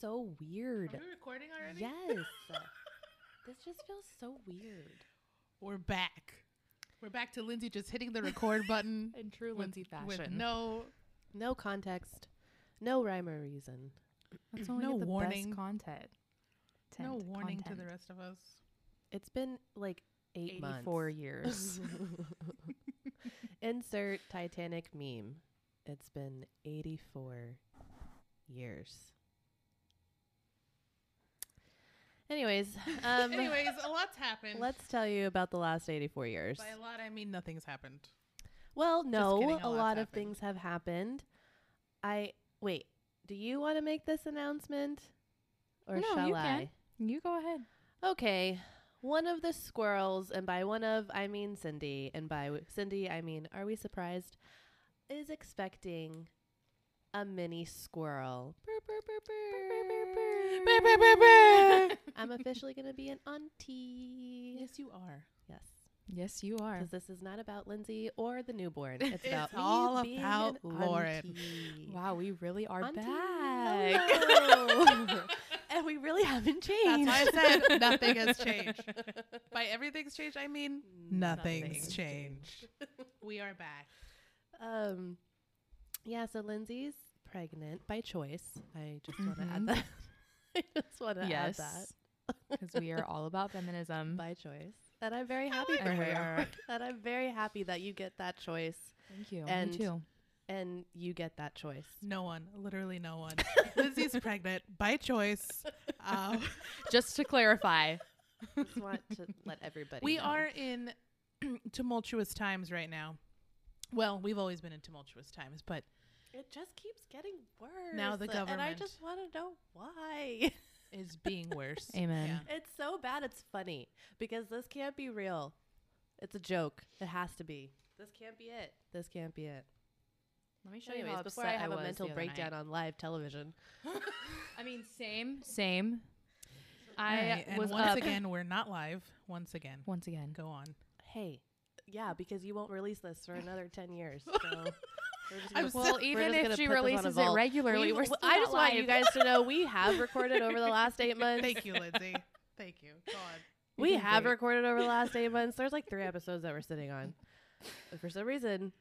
so weird. Are we recording already? Yes. this just feels so weird. We're back. We're back to Lindsay just hitting the record button In true with, Lindsay with fashion. no No context, no rhyme or reason. That's when no we get the warning. best content. no Tent- warning to the rest of us. It's been like eight months. 84 years. Insert Titanic meme. It's been 84 years. Anyways, um, Anyways, a lot's happened. let's tell you about the last 84 years. By a lot, I mean nothing's happened. Well, no, kidding, a a lot's lot of happened. things have happened. I wait. Do you want to make this announcement, or No, shall you I? can. you go ahead. Okay. One of the squirrels, and by one of I mean Cindy, and by w- Cindy I mean are we surprised? Is expecting a mini squirrel. I'm officially going to be an auntie. yes, you are. Yes. Yes, you are. Because this is not about Lindsay or the newborn. It's, It's about all about Lauren. Wow, we really are Auntie, back. and we really haven't changed. That's changed. why I said nothing has changed. By everything's changed, I mean nothing's Nothing's changed. we are back. Um, yeah. So Lindsay's pregnant by choice. I just want to add Mhm. that. I just want to add that Because we are all about feminism. by choice, and I'm very happy like for her. are. and I'm very happy that you get that choice, Thank you. And- Me too. and you get that choice. No one, literally no one. Lindsay's pregnant by choice. Um, Just to clarify. just want to let everybody. we know. are in tumultuous times right now. Well, we've always been in tumultuous times, but It just keeps getting worse. Now the government, and I just want to know why. is being worse. Amen. Yeah. it's so bad. It's funny because this can't be real. It's a joke. It has to be. This can't be it. This can't be it. Let me show Anyways, you how before upset I have a was mental breakdown night. on live television. I mean, same, same. I right, and was once up again, we're not live. Once again, once again. go on. Hey, yeah, because you won't release this for another ten years. So we're just I'm gonna- Well, we're even just if she put this on a releases it regularly, We- we're still I not just want you guys to know we have recorded over the last eight months. Thank you, Lindsay. Thank you. Go on. We have great. recorded over the last eight months. There's like three episodes that we're sitting on. But for some reason,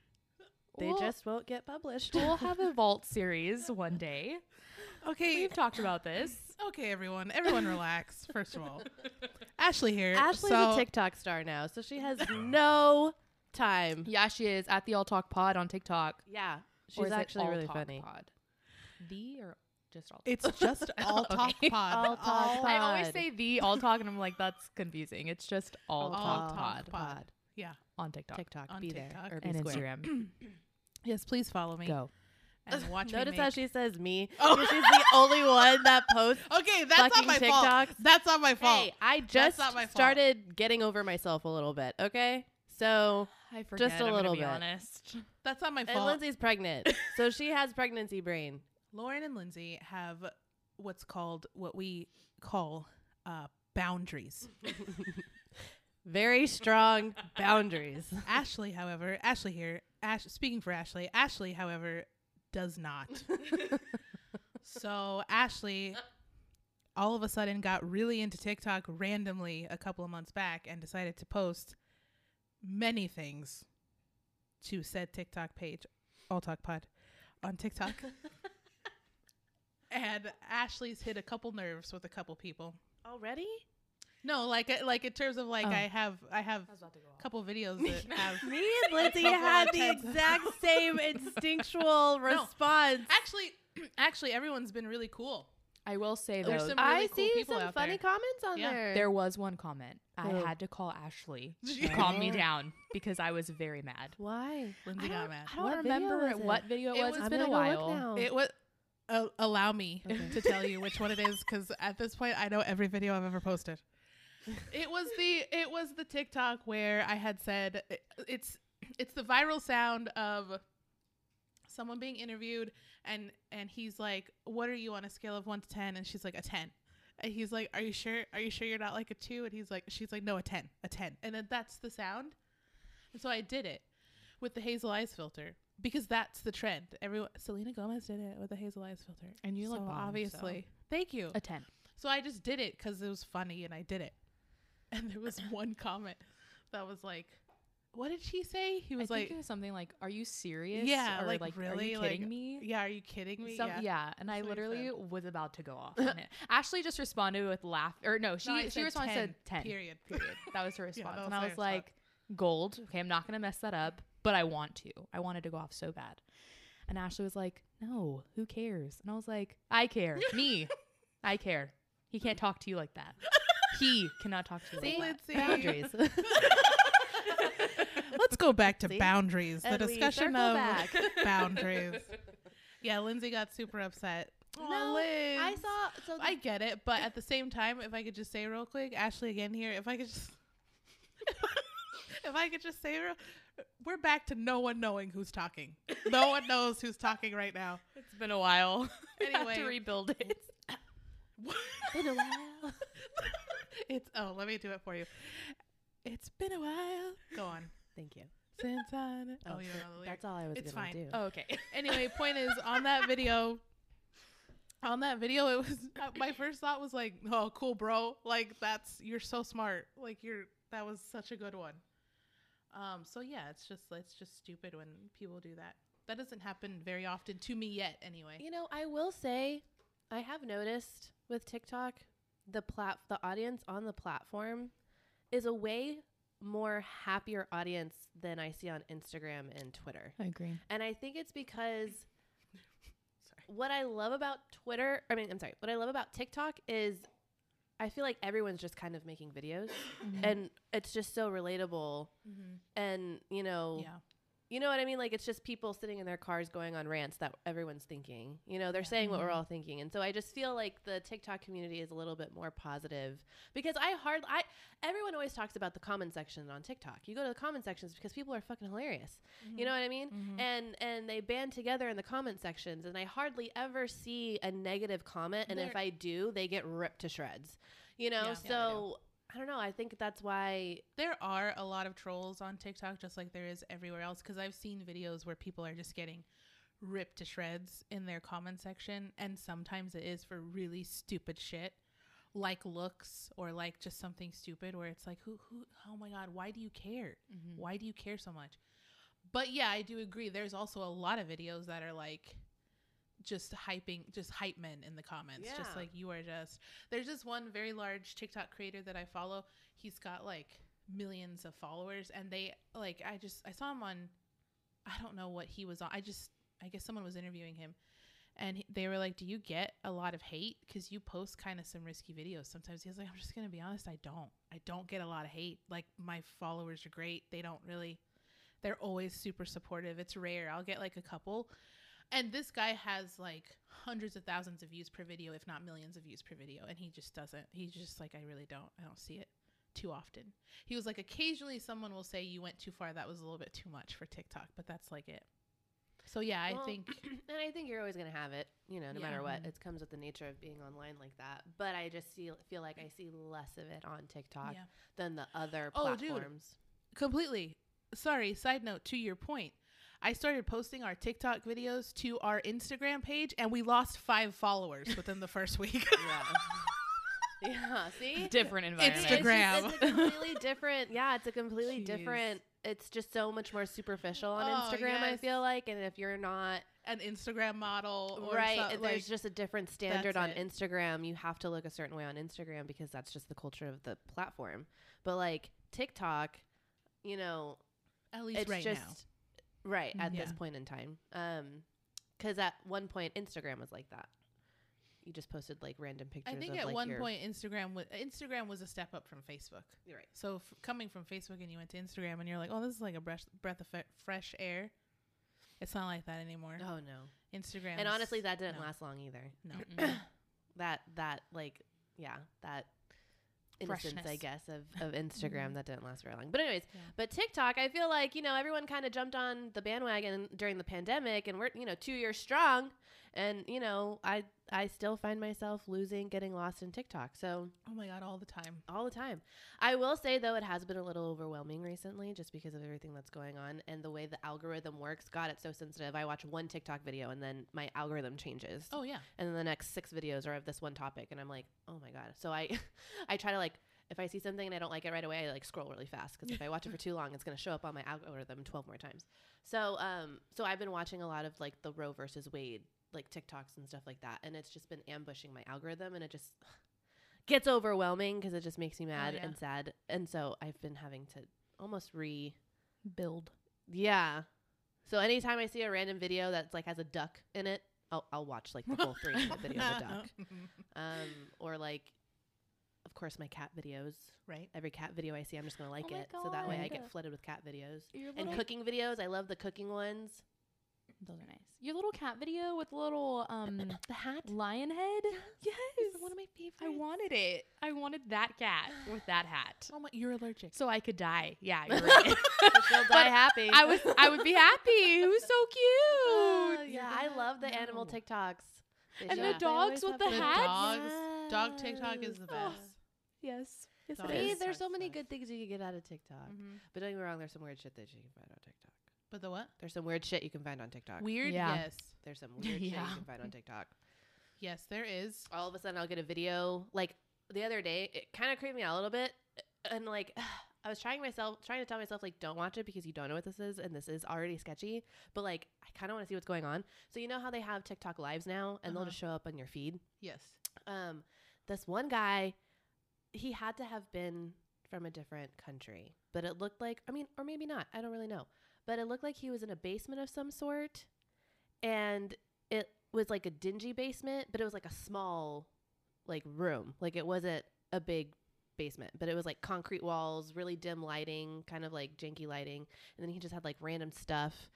they We'll- just won't get published. We'll have a vault series one day. Okay, We've talked about this. Okay, everyone. Everyone, relax. First of all, Ashley here. Ashley's so a TikTok star now, so she has no time. Yeah, she is at the All Talk Pod on TikTok. Yeah, Or she's is it actually All really Talk funny. Pod? The or just All Talk? It's just all talk Okay. pod. All Talk I always say the All Talk, and I'm like, that's confusing. It's just All, All Talk, Talk Pod, Pod. Yeah. on TikTok, TikTok, On be TikTok. there or be and square. Instagram. Yes, please follow me Go. And watch. Notice how she says me. Oh. She's the only one that posts. Okay, that's not my fault. That's not my fault. Hey, I just my fault. started getting over myself a little bit. Okay, so I forget. Just a I'm little bit. honest. That's not my fault. and. Lindsay's pregnant, so she has pregnancy brain. Lauren and Lindsay have what's called what we call uh, boundaries. Very strong boundaries. Ashley, however, Ashley here, Ash, speaking for Ashley, Ashley, however, does not. so Ashley all of a sudden got really into TikTok randomly a couple of months back and decided to post many things to said TikTok page, All Talk Pod, on TikTok. and Ashley's hit a couple nerves with a couple people. Already? No, like uh, like in terms of like Oh. I have I have a couple videos that have Me and Lindsay couple had the exact same instinctual response. actually actually everyone's been really cool. I will say There's though, some I cool see some funny there. comments on Yeah. there. there was one comment. I had to call Ashley to calm me down because I was very mad. Why? Lindsay I got mad. I don't What remember was it? what video it It was. It has been a while. It was uh, allow me Okay. to tell you which one it is because at this point I know every video I've ever posted. It was the it was the TikTok where I had said it- it's it's the viral sound of someone being interviewed and and he's like, "What are you on a scale of one to 10? And she's like, "A 10." And he's like, "Are you sure? Are you sure you're not like a two? And he's like, "She's like, no, a 10, a 10." And then that's the sound. And so I did it with the Hazel Eyes filter. because that's the trend. Everyone, Selena Gomez did it with the hazel eyes filter, And you look so bomb, so- obviously. Thank you. A 10. So I just did it because it was funny, and I did it. And there was one comment that was like, "What did she say?" He was I like, it was something like, "Are you serious? Yeah, or like, like, really? Are you kidding Like, me?" "Yeah, are you kidding me?" Some, yeah. yeah. and I That's literally was about to go off on it. Ashley just responded with laugh, or no, she No, she responded 10, said ten. Period. Period. That was her response, that and I was like, "Gold. Okay, I'm not gonna mess that up, but I want to. I wanted to go off so bad." And Ashley was like, "No, who cares?" And I was like, "I care. Me, I care. He can't talk to you like that. He cannot talk to you See? like that." Lindsay. Boundaries. Let's go back to See? boundaries. The And we discussion of back. boundaries. Yeah, Lindsay got super upset. Aw, no, Liz. I saw. So I get it, but at the same time, if I could just say real quick, Ashley again here, if I could just, if I could just say real, we're back to no one knowing who's talking. No one knows who's talking right now. It's been a while. We have to Anyway. rebuild it. been a while. It's oh, let me do it for you. It's been a while. Go on. Thank you. Since I kn- oh, Oh, you don't know the. That's all I was It's gonna fine. do. Oh, okay. anyway, point is on that video. On that video, it was my first thought was like, "Oh, cool, bro! Like that's you're so smart. Like you're that was such a good one." Um. So yeah, it's just it's just stupid when people do that. That doesn't happen very often to me yet, anyway. You know, I will say, I have noticed with TikTok, the plat the audience on the platform is a way more happier audience than I see on Instagram and Twitter. I agree. And I think it's because Sorry. what I love about Twitter, I mean, I'm sorry, what I love about TikTok is I feel like everyone's just kind of making videos and it's just so relatable Mm-hmm. and, you know, Yeah. You know what I mean? Like it's just people sitting in their cars going on rants that everyone's thinking. You know, they're Yeah. saying what we're Mhm. all thinking. And so I just feel like the TikTok community is a little bit more positive because I hard I everyone always talks about the comment section on TikTok. You go to the comment sections because people are fucking hilarious. You know what I mean? Mhm. And and they band together in the comment sections and I hardly ever see a negative comment and if I do, they get ripped to shreds. You know? Yeah, so I don't know. I think that's why There are a lot of trolls on TikTok, just like there is everywhere else. Because I've seen videos where people are just getting ripped to shreds in their comment section, and sometimes it is for really stupid shit, like looks or like just something stupid. Where it's like, who, who? Oh my god, why do you care? Mm-hmm. Why do you care so much? But yeah, I do agree. There's also a lot of videos that are like just hyping, just hype men in the comments. yeah. Just like you are just. There's this one very large TikTok creator that I follow. He's got like millions of followers, and they like I just I saw him on. I don't know what he was on. I just I guess someone was interviewing him. And they were like, "Do you get a lot of hate because you post kind of some risky videos sometimes?" He was like, "I'm just gonna be honest, I don't. I don't get a lot of hate. Like my followers are great. They don't really. They're always super supportive. It's rare. I'll get like a couple, and this guy has like hundreds of thousands of views per video, if not millions of views per video, and he just doesn't. He's just like, I really don't. I don't see it too often. He was like, occasionally someone will say you went too far. That was a little bit too much for TikTok, but that's like it. So yeah, I Well, think and I think you're always going to have it, you know, no Yeah. matter what. It comes with the nature of being online like that. But I just see, feel like I see less of it on TikTok Yeah. than the other platforms. Oh, dude. completely. Sorry, side note to your point. I started posting our TikTok videos to our Instagram page and we lost 5 followers within the first week. Yeah. yeah. See? Different environment. It's just- Instagram. It's, a completely different. Yeah, it's a completely Jeez. different. It's just so much more superficial on Oh, Instagram. I feel like, and if you're not An Instagram model or right, so- there's like, just a different standard on it. Instagram. You have to look a certain way on Instagram because that's just the culture of the platform. But like TikTok, you know, at least it's right just now. Right at this point in time. Um, because at one point Instagram was like that. You just posted like random pictures. I think at like, one point Instagram was Instagram was a step up from Facebook. You're right. So f- coming from Facebook and you went to Instagram and you're like, oh, this is like a breath breath of fe- fresh air. It's not like that anymore. Oh no. Instagram. And honestly, that didn't no. last long either. no. That that like yeah that innocence I guess of of Instagram Mhm. that didn't last very long. But anyways, Yeah. but TikTok, I feel like you know everyone kind of jumped on the bandwagon during the pandemic, and we're you know two years strong, and you know I I still find myself losing, getting lost in TikTok. So Oh my god, all the time. all the time. I will say though, it has been a little overwhelming recently, just because of everything that's going on and the way the algorithm works. God, it's so sensitive. I watch one TikTok video and then my algorithm changes, Oh yeah. and then the next six videos are of this one topic, and I'm like, oh my god. So I, I try to like. If I see something and I don't like it right away, I like scroll really fast because if I watch it for too long, it's gonna show up on my algorithm twelve more times. So, um, so I've been watching a lot of like the Roe versus Wade like TikToks and stuff like that, and it's just been ambushing my algorithm, and it just gets overwhelming because it just makes me mad yeah. and sad, and so I've been having to almost re Build. yeah. So anytime I see a random video that's like has a duck in it, I'll I'll watch like the full three minute video of a duck, um, or like. Of course, my cat videos. right. Every cat video I see, I'm just gonna like Oh my it. So that way, I get flooded with cat videos Your and cooking videos. I love the cooking ones. Those are nice. Your little cat video with little um The hat. lion head. Yes. one of my favorites. I wanted it. I wanted that cat with that hat. Oh my, you're allergic. So I could die. Yeah, you're right. She'll die happy. I was I would be happy. It was so Oh, cute. yeah, I love the animal TikToks. They And the up- dogs with the The hats? dogs. Dog TikTok is the Oh. best. Yes. Yes, Dog it See, there's so many good things you can get out of TikTok. Mhm. But don't get me wrong, there's some weird shit that you can find on TikTok. But the what? There's some weird shit you can find on TikTok. Weird. Yeah. Yes. There's some weird shit you can find on TikTok. Yes, there is. All of a sudden, I'll get a video. Like the other day, it kind of creeped me out a little bit, and like I was trying myself, trying to tell myself like, don't watch it because you don't know what this is, and this is already sketchy. But like, I kind of want to see what's going on. So you know how they have TikTok lives now, and they'll Uh-huh. just show up on your feed. Yes. um, this one guy, he had to have been from a different country, but it looked like, I mean, or maybe not, I don't really know, but it looked like he was in a basement of some sort, and it was like a dingy basement, but it was like a small, like room, like it wasn't a big basement, but it was like concrete walls, really dim lighting, kind of like janky lighting, and then he just had like random stuff,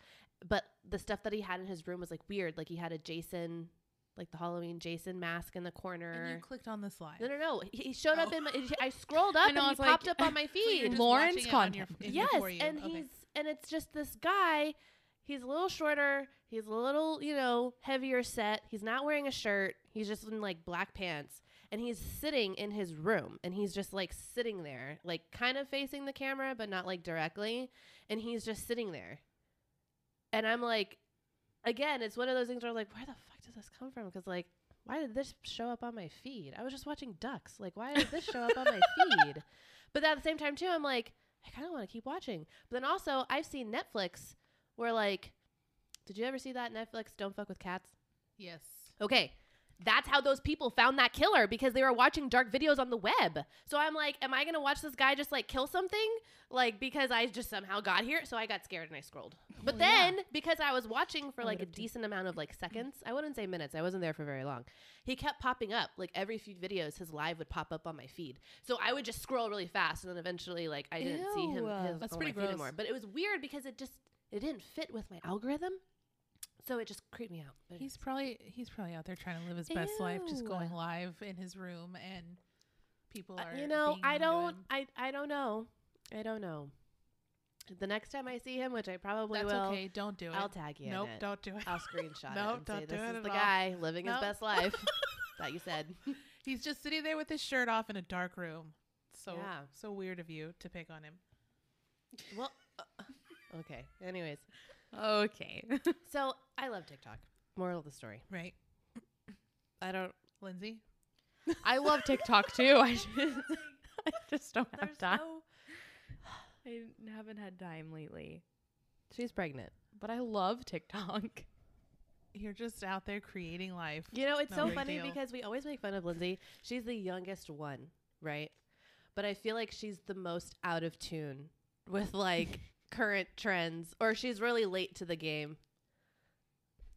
but the stuff that he had in his room was like weird, like he had a Jason like the Halloween Jason mask in the corner. And you clicked on the slide. no, no, no. He he showed up Oh. in my. I scrolled up I know, and he it's like- popped up on my feed. just Lauren's watching it on your- content. yes, your For You. and Okay. he's and it's just this guy. He's a little shorter. He's a little, you know, heavier set. He's not wearing a shirt. He's just in like black pants, and he's sitting in his room, and he's just like sitting there, like kind of facing the camera, but not like directly, and he's just sitting there. And I'm like, again, it's one of those things where I'm like, where the fuck does this come from? Because like, why did this show up on my feed? I was just watching ducks. Like, why did this show up on my feed? But at the same time, too, I'm like, I kind of want to keep watching. But then also, I've seen Netflix where like, did you ever see that Netflix Don't Fuck with Cats? yes. Okay. That's how those people found that killer because they were watching dark videos on the web. So I'm like, am I going to watch this guy just like kill something? Like, because I just somehow got here. So I got scared and I scrolled. Oh, but Well, yeah. then, because I was watching for like a decent amount of like mm-hmm. seconds, I wouldn't say minutes, I wasn't there for very long. He kept popping up. Like every few videos, his live would pop up on my feed. So I would just scroll really fast. And then eventually, like, I didn't see him his, That's pretty gross. anymore. But it was weird because it just, it didn't fit with my algorithm. So it just creeped me out. But He's probably he's probably out there trying to live his best life, just Ew. going live in his room, and people Uh, are. you know, being I mean to don't, him. I, I don't know. I don't know. The next time I see him, which I probably That's will, okay. Don't do it. I'll tag you. nope. in it. Don't do it. I'll screenshot Nope, it and say, don't do "This it is at the all." guy living Nope. his best life." that you said. He's just sitting there with his shirt off in a dark room. So Yeah. so weird of you to pick on him. well, uh, okay. Anyways, Okay. so I love TikTok. Moral of the story: Right, I don't. Lindsay? I love TikTok too. I just, I just don't have There's time. no. I haven't had time lately. She's pregnant. But I love TikTok. You're just out there creating life. You know, it's No so big funny deal. because we always make fun of Lindsay. She's the youngest one, right? But I feel like she's the most out of tune with like current trends, or she's really late to the game.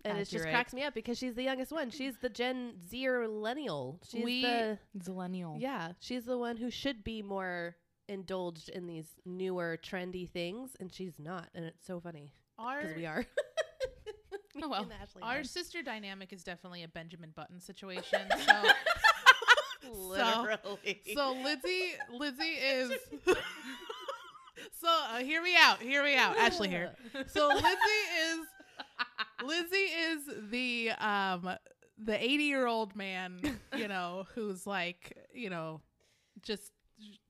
And it just Accurate. cracks me up because she's the youngest one. She's the Gen Z or millennial. She's We- the Zillennial. yeah. She's the one who should be more indulged in these newer trendy things, and she's not. And it's so funny Our because we are. Oh, well. and our are. sister dynamic is definitely a Benjamin Button situation. So literally. so Lindsay Lindsay is So uh, hear me out. Hear me out. Ashley here. So Lindsay is Lindsay is the um the 80 year old man, you know, who's like, you know, just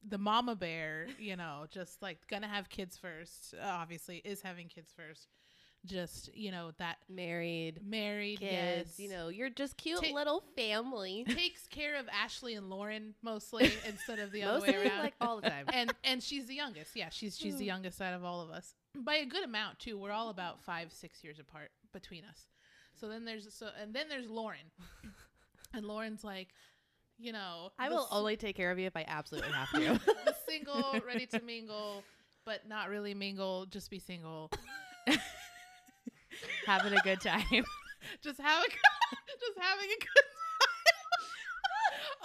the mama bear, you know, just like gonna have kids first, obviously, is having kids first. Just, you know, that Married, married, kids, yes. you know, you're just cute Ta- little family. takes care of Ashley and Lauren mostly instead of the other way around. like all the time. and and she's the youngest. Yeah, she's she's the Mm. youngest out of all of us by a good amount too. We're all about five six years apart between us. So then there's so and then there's Lauren, and Lauren's like, you know, I will only take care of you if I absolutely have to. the single, ready to mingle, but not really mingle, just be single. Having a good time. just have a just having a good time.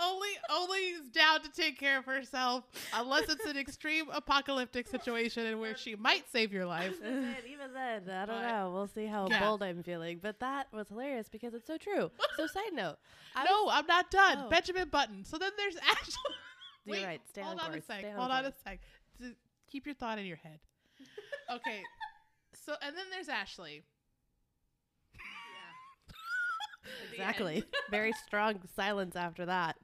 only only is down to take care of herself unless it's an extreme apocalyptic situation in where she might save your life. Even then, I don't But- know. We'll see how Yeah. bold I'm feeling. But that was hilarious because it's so true. So, side note, I no, I'm not done. Oh. Benjamin Button. So then there's Ashley. You're Wait, right. Stay hold on on, a sec. Stay Hold on a sec. Keep your thought in your head. Okay. so and then there's Ashley. Exactly. Very strong silence after that.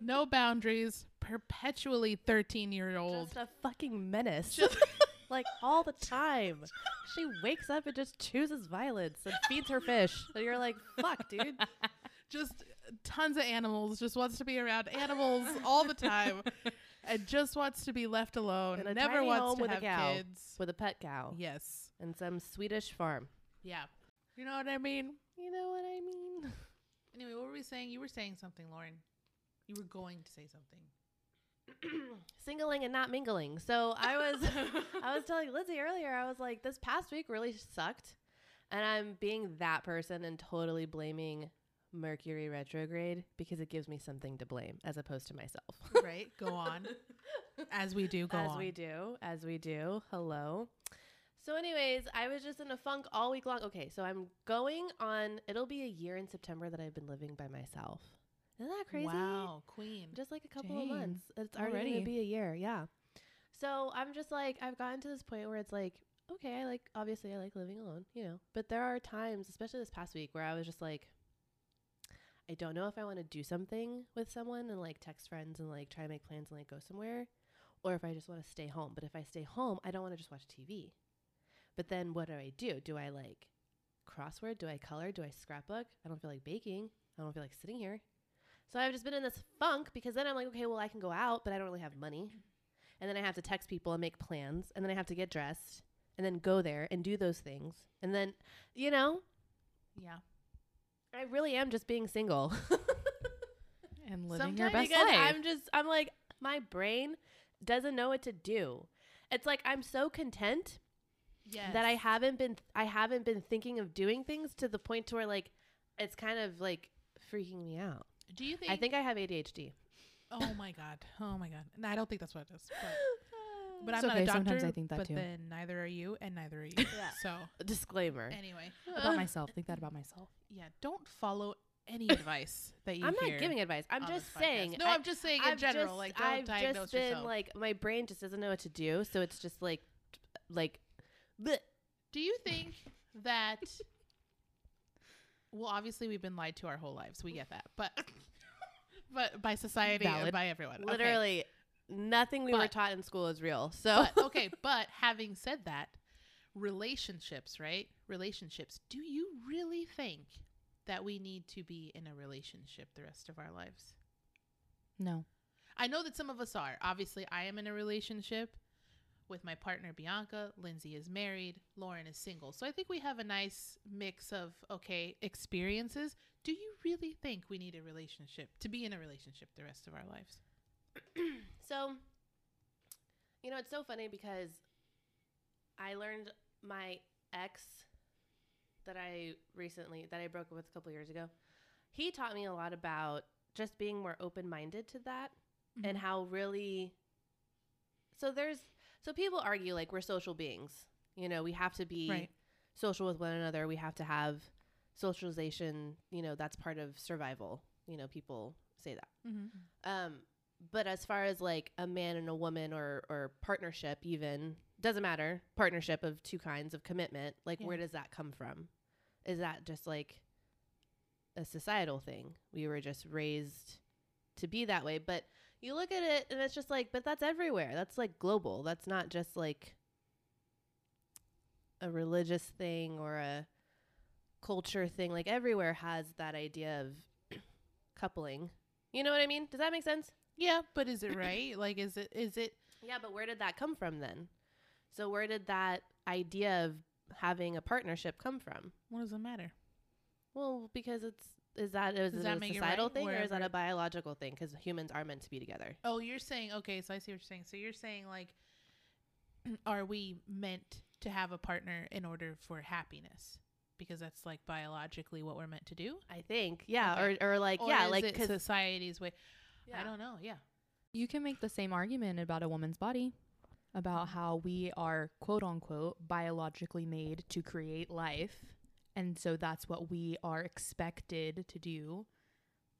No boundaries. Perpetually 13 year old. Just a fucking menace. Just- like all the time. She wakes up and just chooses violence and feeds her fish. And you're like, fuck, dude. just tons of animals. Just wants to be around animals all the time. And just wants to be left alone. In a never tiny wants home to with a have cow. kids. With a pet cow Yes. and some Swedish farm. Yeah. You know what I mean? You know what I mean? Anyway, what were we saying? You were saying something, Lauren. You were going to say something. Singling and not mingling. So I was I was telling Lizzie earlier, I was like, this past week really sucked. And I'm being that person and totally blaming Mercury retrograde because it gives me something to blame as opposed to myself. Right? Go on. As we do, go as on. we do, as we do. Hello. So, anyways, I was just in a funk all week long. Okay, so I'm going on. It'll be a year in September that I've been living by myself. Isn't that crazy? Wow, queen. Just like a couple of months. It's already, Already. gonna be a year. Yeah. So I'm just like I've gotten to this point where it's like, okay, I like obviously I like living alone, you know. But there are times, especially this past week, where I was just like, I don't know if I want to do something with someone and like text friends and like try to make plans and like go somewhere, or if I just want to stay home. But if I stay home, I don't want to just watch TV. But then what do I do? Do I like crossword? Do I color? Do I scrapbook? I don't feel like baking. I don't feel like sitting here. So I've just been in this funk because then I'm like, okay, well, I can go out, but I don't really have money. And then I have to text people and make plans. And then I have to get dressed and then go there and do those things. And then, you know, Yeah. I really am just being single. and living your best life. I'm just, I'm like, my brain doesn't know what to do. It's like I'm so content Yes. that I haven't been I haven't been thinking of doing things to the point to where like it's kind of like freaking me out. Do you think? I think I have ADHD. Oh my god. Oh my god. No, I don't think that's what it is. But, but I'm It's not okay, a doctor. sometimes I think that but too. then neither are you, and neither are you. Yeah. So Disclaimer. anyway, about myself. Think that about myself. yeah. Don't follow any advice that you I'm hear. not giving advice. I'm just this podcast. saying. No, I, I'm just saying in I've general. just- like, don't I've diagnose just been yourself. like my brain just doesn't know what to do, so it's just like, like, bleh. Do you think that? well, obviously we've been lied to our whole lives. We get that, but but by society and by everyone. Okay. literally nothing we were taught in school is real. So But okay, but having said that, relationships, right? Relationships. Do you really think that we need to be in a relationship the rest of our lives? No. I know that some of us are. Obviously, I am in a relationship with my partner Bianca. Lindsay is married. Lauren is single. So I think we have a nice mix of okay experiences. Do you really think we need a relationship to be in a relationship the rest of our lives? So, you know, it's so funny because I learned my ex that I recently that I broke up with a couple years ago. He taught me a lot about just being more open-minded to that and mm-hmm. how really So there's so people argue like we're social beings. You know, we have to be Right. social with one another. We have to have socialization, you know, that's part of survival. You know, people say that. Mm-hmm. Um, but as far as like a man and a woman or or partnership, even doesn't matter. Partnership of two kinds of commitment. Like, Yeah. where does that come from? Is that just like a societal thing. We were just raised to be that way. But you look at it and it's just like, but that's everywhere. That's like global. That's not just like a religious thing or a culture thing. Like everywhere has that idea of coupling. You know what I mean? Does that make sense? Yeah, but is it right? like, is it is it? Yeah, but where did that come from then? So where did that idea of having a partnership come from? What does it matter? Well, because it's is that is Does it that a make societal right? thing or is that a biological thing? Because humans are meant to be together. Oh, you're saying okay. So I see what you're saying. So you're saying like, are we meant to have a partner in order for happiness? Because that's like biologically what we're meant to do. I think, yeah, Okay. or or like Or yeah, is like it 'cause- society's way. yeah. I don't know. Yeah. You can make the same argument about a woman's body, about how we are quote unquote biologically made to create life. And so that's what we are expected to do.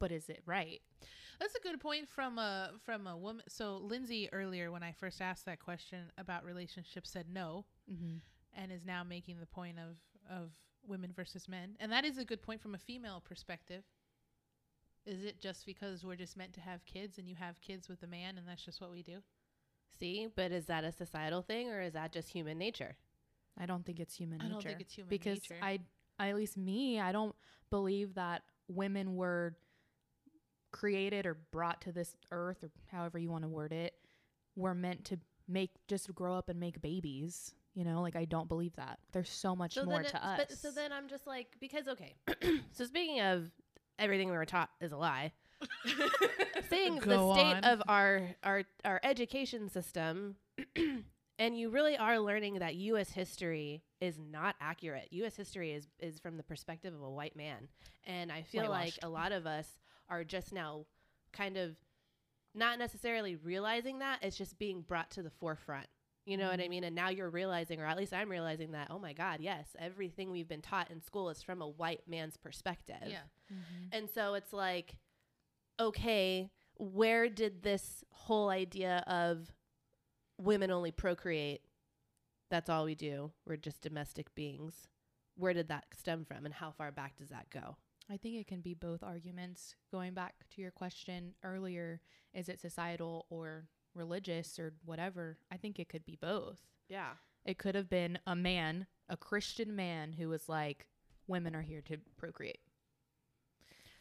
But is it right? That's a good point from a from a woman. So Lindsay earlier, when I first asked that question about relationships, said no, Mm-hmm. and is now making the point of of women versus men, and that is a good point from a female perspective. Is it just because we're just meant to have kids, and you have kids with a man, and that's just what we do? see, but is that a societal thing or is that just human nature? I don't think it's human I nature. don't think it's human because nature. I, I, at least me, I don't believe that women were created or brought to this earth or however you want to word it were meant to make just grow up and make babies. You know, like I don't believe that. There's so much more to it- us. But, so then I'm just like because okay. so speaking of everything we were taught is a lie. Seeing the state on. of our our our education system and you really are learning that US history is not accurate. US history is is from the perspective of a white man. And I feel like a lot of us are just now kind of not necessarily realizing that it's just being brought to the forefront. You know what I Mhm. mean? And now you're realizing, or at least I'm realizing that, oh my God, yes, everything we've been taught in school is from a white man's perspective. Yeah. Mhm. And so it's like, okay, where did this whole idea of women only procreate? That's all we do. We're just domestic beings. Where did that stem from and how far back does that go? I think it can be both arguments. Going back to your question earlier, is it societal or religious or whatever? I think it could be both. Yeah. It could have been a man, a Christian man who was like, women are here to procreate.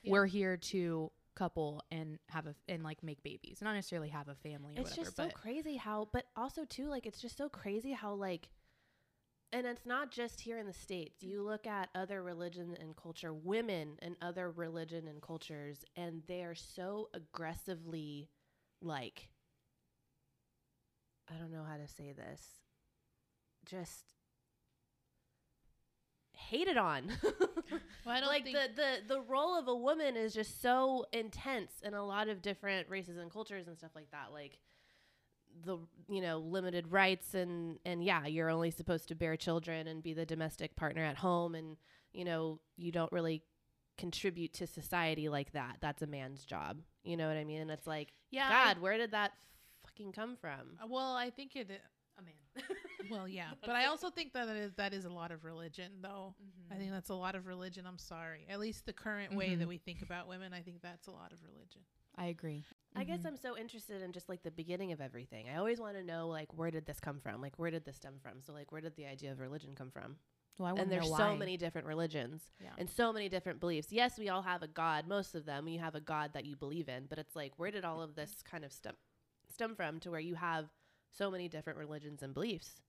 Yeah. We're here to couple and have a and like make babies, not necessarily have a family or it's whatever. just so crazy how but also too like it's just so crazy how like and it's not just here in the states you look at other religion and culture women and other religion and cultures and they are so aggressively like i don't know how to say this just hated on Well, I don't like the, the the role of a woman is just so intense in a lot of different races and cultures and stuff like that like the you know limited rights and and yeah you're only supposed to bear children and be the domestic partner at home and you know you don't really contribute to society like that that's a man's job you know what i mean and it's like yeah. I- god where did that fucking come from well, I think it. A man. Well, yeah, but I also think that it is, that is a lot of religion, though. I think that's a lot of religion. I'm sorry. At least the current way that Mhm. we think about women, I think that's a lot of religion. I agree. I guess Mhm. I'm so interested in just like the beginning of everything. I always want to know like where did this come from? Like where did this stem from? So like where did the idea of religion come from? Well, I and there's know so many different religions Yeah. and so many different beliefs. Yes, we all have a god, most of them. You have a god that you believe in, but it's like where did all of this kind of stem stem from to where you have so many different religions and beliefs?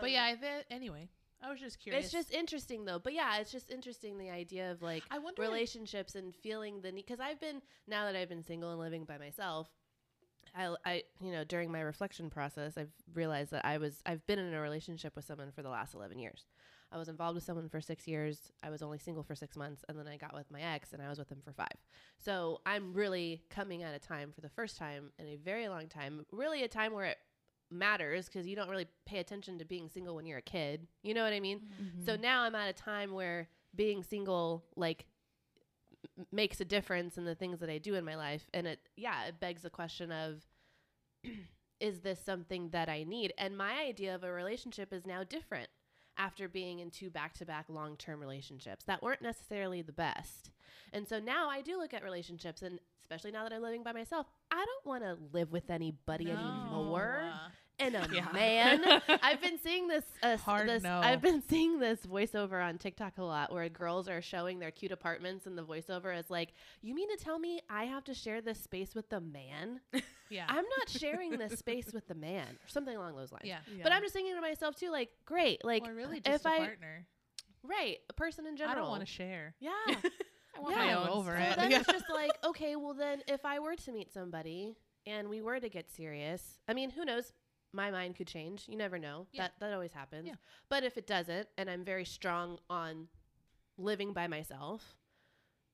But um, yeah, I th- anyway, I was just curious. it's just interesting though. But yeah, it's just interesting the idea of like I wonder. relationships and feeling the need because I've been now that I've been single and living by myself I, I you know during my reflection process I've realized that I was I've been in a relationship with someone for the last 11 years I was involved with someone for 6 years I was only single for 6 months and then I got with my ex and I was with him for 5 so I'm really coming at a time for the first time in a very long time really a time where it matters because you don't really pay attention to being single when you're a kid you know what I mean Mhm. so now I'm at a time where being single like m- makes a difference in the things that I do in my life and it yeah, it begs the question of is this something that I need? And my idea of a relationship is now different. after being in two back to back long term relationships that weren't necessarily the best. And so now I do look at relationships, and especially now that I'm living by myself, I don't want to live with anybody No. anymore. And a Yeah. man, I've been seeing this. Uh, Hard this no. I've been seeing this voiceover on TikTok a lot, where girls are showing their cute apartments, and the voiceover is like, "You mean to tell me I have to share this space with the man? yeah. I'm not sharing this space with the man, or something along those lines." yeah. But I'm just thinking to myself too, like, great, like, or really just if a I partner. right, a person in general. I don't want to share. Yeah. I want Yeah. my own over So it. then Yeah. it's just like, okay, well then if I were to meet somebody and we were to get serious, I mean, who knows? My mind could change. You never know. Yeah. That that always happens. Yeah. But if it doesn't and I'm very strong on living by myself,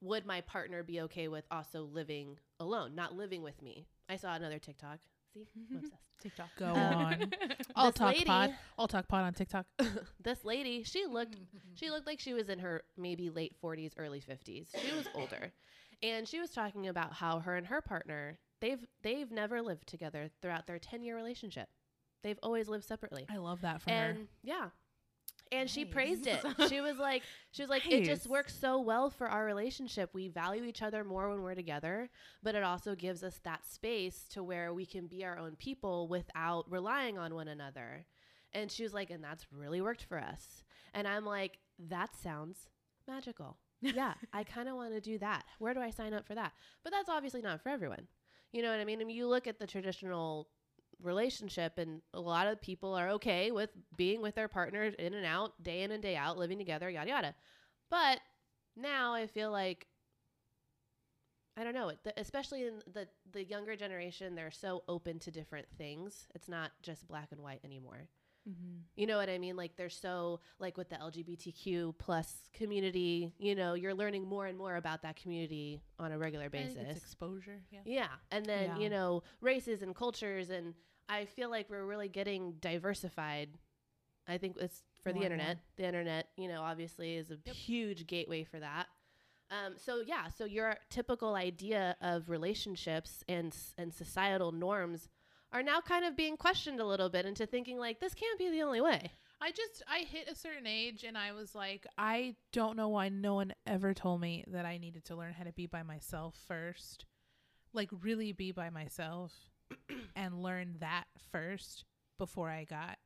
would my partner be okay with also living alone, not living with me? I saw another TikTok. See? I'm obsessed. TikTok. Go Um, on. All Talk lady- pod. All Talk pod on TikTok. this lady, she looked she looked like she was in her maybe late 40s, early 50s. She was older. And she was talking about how her and her partner, they've they've never lived together throughout their 10-year relationship. They've always lived separately. I love that for and her. yeah. And she praised it. She was like she was like it just works so well for our relationship. We value each other more when we're together, but it also gives us that space to where we can be our own people without relying on one another. And she was like and that's really worked for us. And I'm like that sounds magical. yeah, I kind of want to do that. Where do I sign up for that? But that's obviously not for everyone. You know what I mean? I mean, you look at the traditional relationship and a lot of people are okay with being with their partners in and out day in and day out living together yada yada. But now i feel like i don't know especially in the the younger generation they're so open to different things. It's not just black and white anymore Mm-hmm. you know what i mean like they're so like with the lgbtq plus community you know you're learning more and more about that community on a regular basis it's exposure. Yeah. yeah. And then, Yeah. you know, races and cultures. And I feel like we're really getting diversified. I think it's for the More and internet. The internet, you know, obviously is a Yep. huge gateway for that. Um, so yeah, so your typical idea of relationships and and societal norms are now kind of being questioned a little bit into thinking like this can't be the only way. I just I hit a certain age and I was like, I don't know why no one ever told me that I needed to learn how to be by myself first. Like really be by myself and learn that first before I got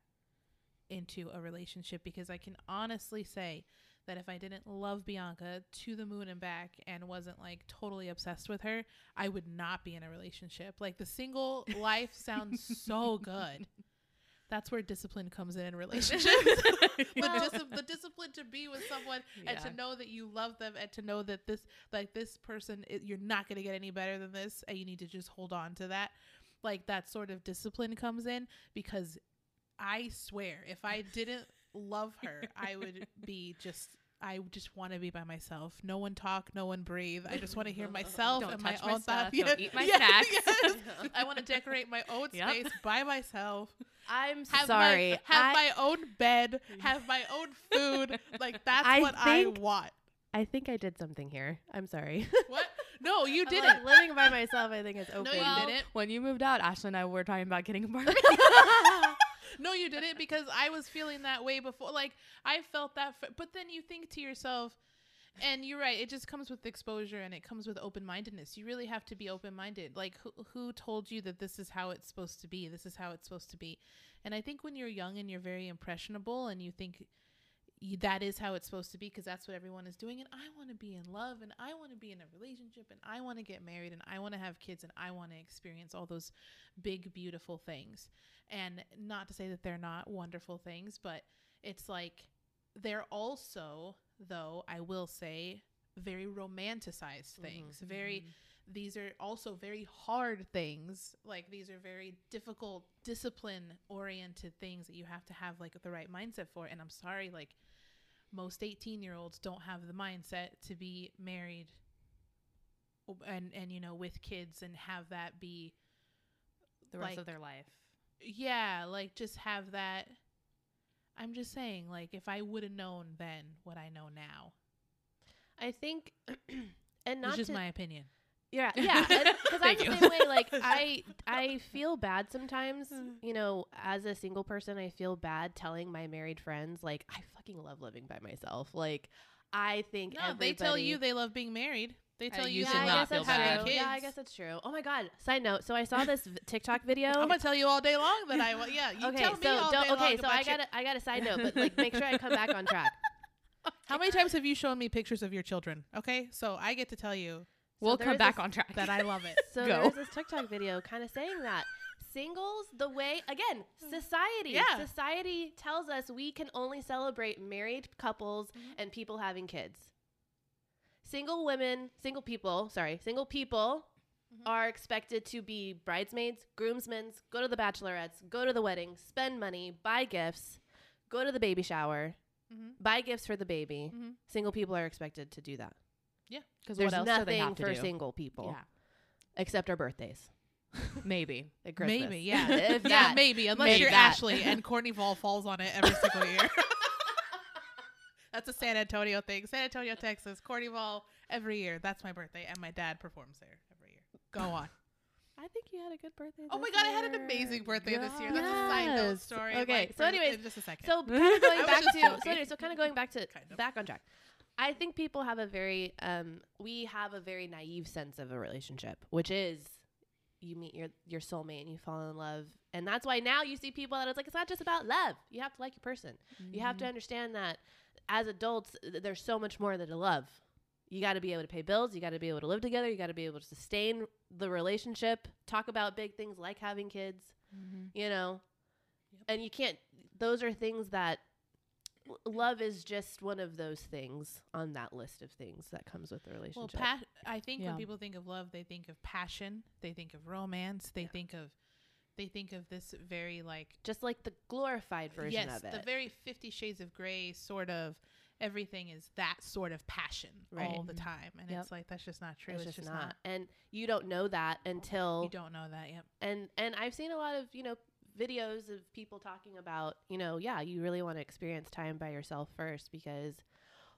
into a relationship because I can honestly say that if I didn't love Bianca to the moon and back and wasn't like totally obsessed with her, I would not be in a relationship. Like the single life sounds so good. That's where discipline comes in in relationships. the, dis- the discipline to be with someone and to know that you love them and to know that this like this person you're not going to get any better than this and you need to just hold on to that like that sort of discipline comes in because i swear if i didn't love her i would be just I just want to be by myself. No one talk, no one breathe. I just want to hear myself Don't and my touch my own stuff, thoughts. don't eat my yes, snacks. yes. I want to decorate my own Yep. space by myself I'm have sorry. my have I, my own bed, have my own food. Like that's I what think- I want. I think I did something here. I'm sorry. What? No, you didn't. like, living by myself, I think it's okay. No, you didn't. When you moved out, Ashley and I were talking about getting a apartment. No, you didn't because I was feeling that way before. Like I felt that, f- but then you think to yourself, and you're right. It just comes with exposure and it comes with open mindedness. You really have to be open minded. Like who, who told you that this is how it's supposed to be? This is how it's supposed to be. And I think when you're young and you're very impressionable and you think that is how it's supposed to be because that's what everyone is doing and i want to be in love and i want to be in a relationship and i want to get married and i want to have kids and i want to experience all those big beautiful things. And not to say that they're not wonderful things but it's like they're also though i will say very romanticized mm-hmm. things mm-hmm. very these are also very hard things. Like these are very difficult discipline oriented things that you have to have like the right mindset for. And i'm sorry like most 18 year olds don't have the mindset to be married and and you know with kids and have that be the rest Like- of their life. yeah like just have that. I'm just saying like if i would have known then what i know now. I think, and not just my opinion Yeah, yeah. Because I'm the you. same way. Like I, I feel bad sometimes. Mm. You know, as a single person, I feel bad telling my married friends like I fucking love living by myself. Like I think No, they tell you they love being married. They tell you you Yeah, I not feel bad. Yeah, I guess that's true. Oh my god. Side note. So I saw this TikTok video. I'm gonna tell you all day long that I. wa- Yeah, you okay, tell me so all day okay, long so about I got to I got a side note, but like make sure I come back on track. How many times have you shown me pictures of your children? Okay, so I get to tell you We'll come back on track. that I love it. So Go. there's this TikTok video kind of saying that singles, the way again, society, Yeah. society tells us we can only celebrate married couples Mhm. and people having kids. Single women, single people, sorry, single people Mhm. are expected to be bridesmaids, groomsmen, go to the bachelorettes, go to the wedding, spend money, buy gifts, go to the baby shower, Mhm. buy gifts for the baby. Mhm. Single people are expected to do that. Because There's what else do they nothing have to for do? single people Yeah, except our birthdays. maybe. At Christmas. Maybe, yeah, if yeah, that. maybe. Unless maybe you're that. Ashley and Courtney Vol falls on it every single year. That's a San Antonio thing. San Antonio, Texas. Courtney Vol every year. That's my birthday, and my dad performs there every year. Go on. I think you had a good birthday. Oh my this god, I had an year. amazing birthday this year. That's a side note Yes. story. Okay, like, so for- anyways, in just a second. So kind of going was back just to joking. so anyway, so kind of going back to Kind of. back on track. I think people have a very um we have a very naive sense of a relationship, which is you meet your your soulmate and you fall in love. And that's why now you see people that it's like it's not just about love. You have to like your person. You have to understand that as adults th- there's so much more than to love. You got to be able to pay bills, you got to be able to live together, you got to be able to sustain the relationship, talk about big things like having kids Mhm. you know Yep. and you can't those are things that love is just one of those things on that list of things that comes with the Well, relationship pa- I think Yeah. when people think of love, they think of passion, they think of romance, they Yeah. think of they think of this very like just like the glorified version yes, of it the very 50 shades of gray sort of everything is that sort of passion all the time and Yep. it's like that's just not true. it's, It's, just, just not. and you don't know that until You don't know that, yep. and and i've seen a lot of you know videos of people talking about you know yeah you really want to experience time by yourself first because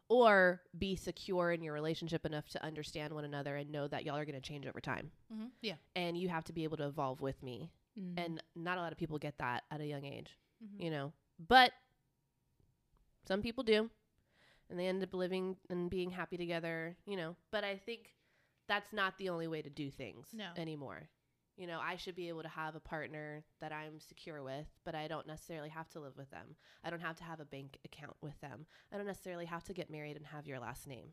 or be secure in your relationship enough to understand one another and know that y'all are going to change over time Mm-hmm. Yeah. and you have to be able to evolve with me Mhm. and not a lot of people get that at a young age Mhm. you know but some people do and they end up living and being happy together you know but i think that's not the only way to do things No. anymore you know i should be able to have a partner that i'm secure with but i don't necessarily have to live with them i don't have to have a bank account with them i don't necessarily have to get married and have your last name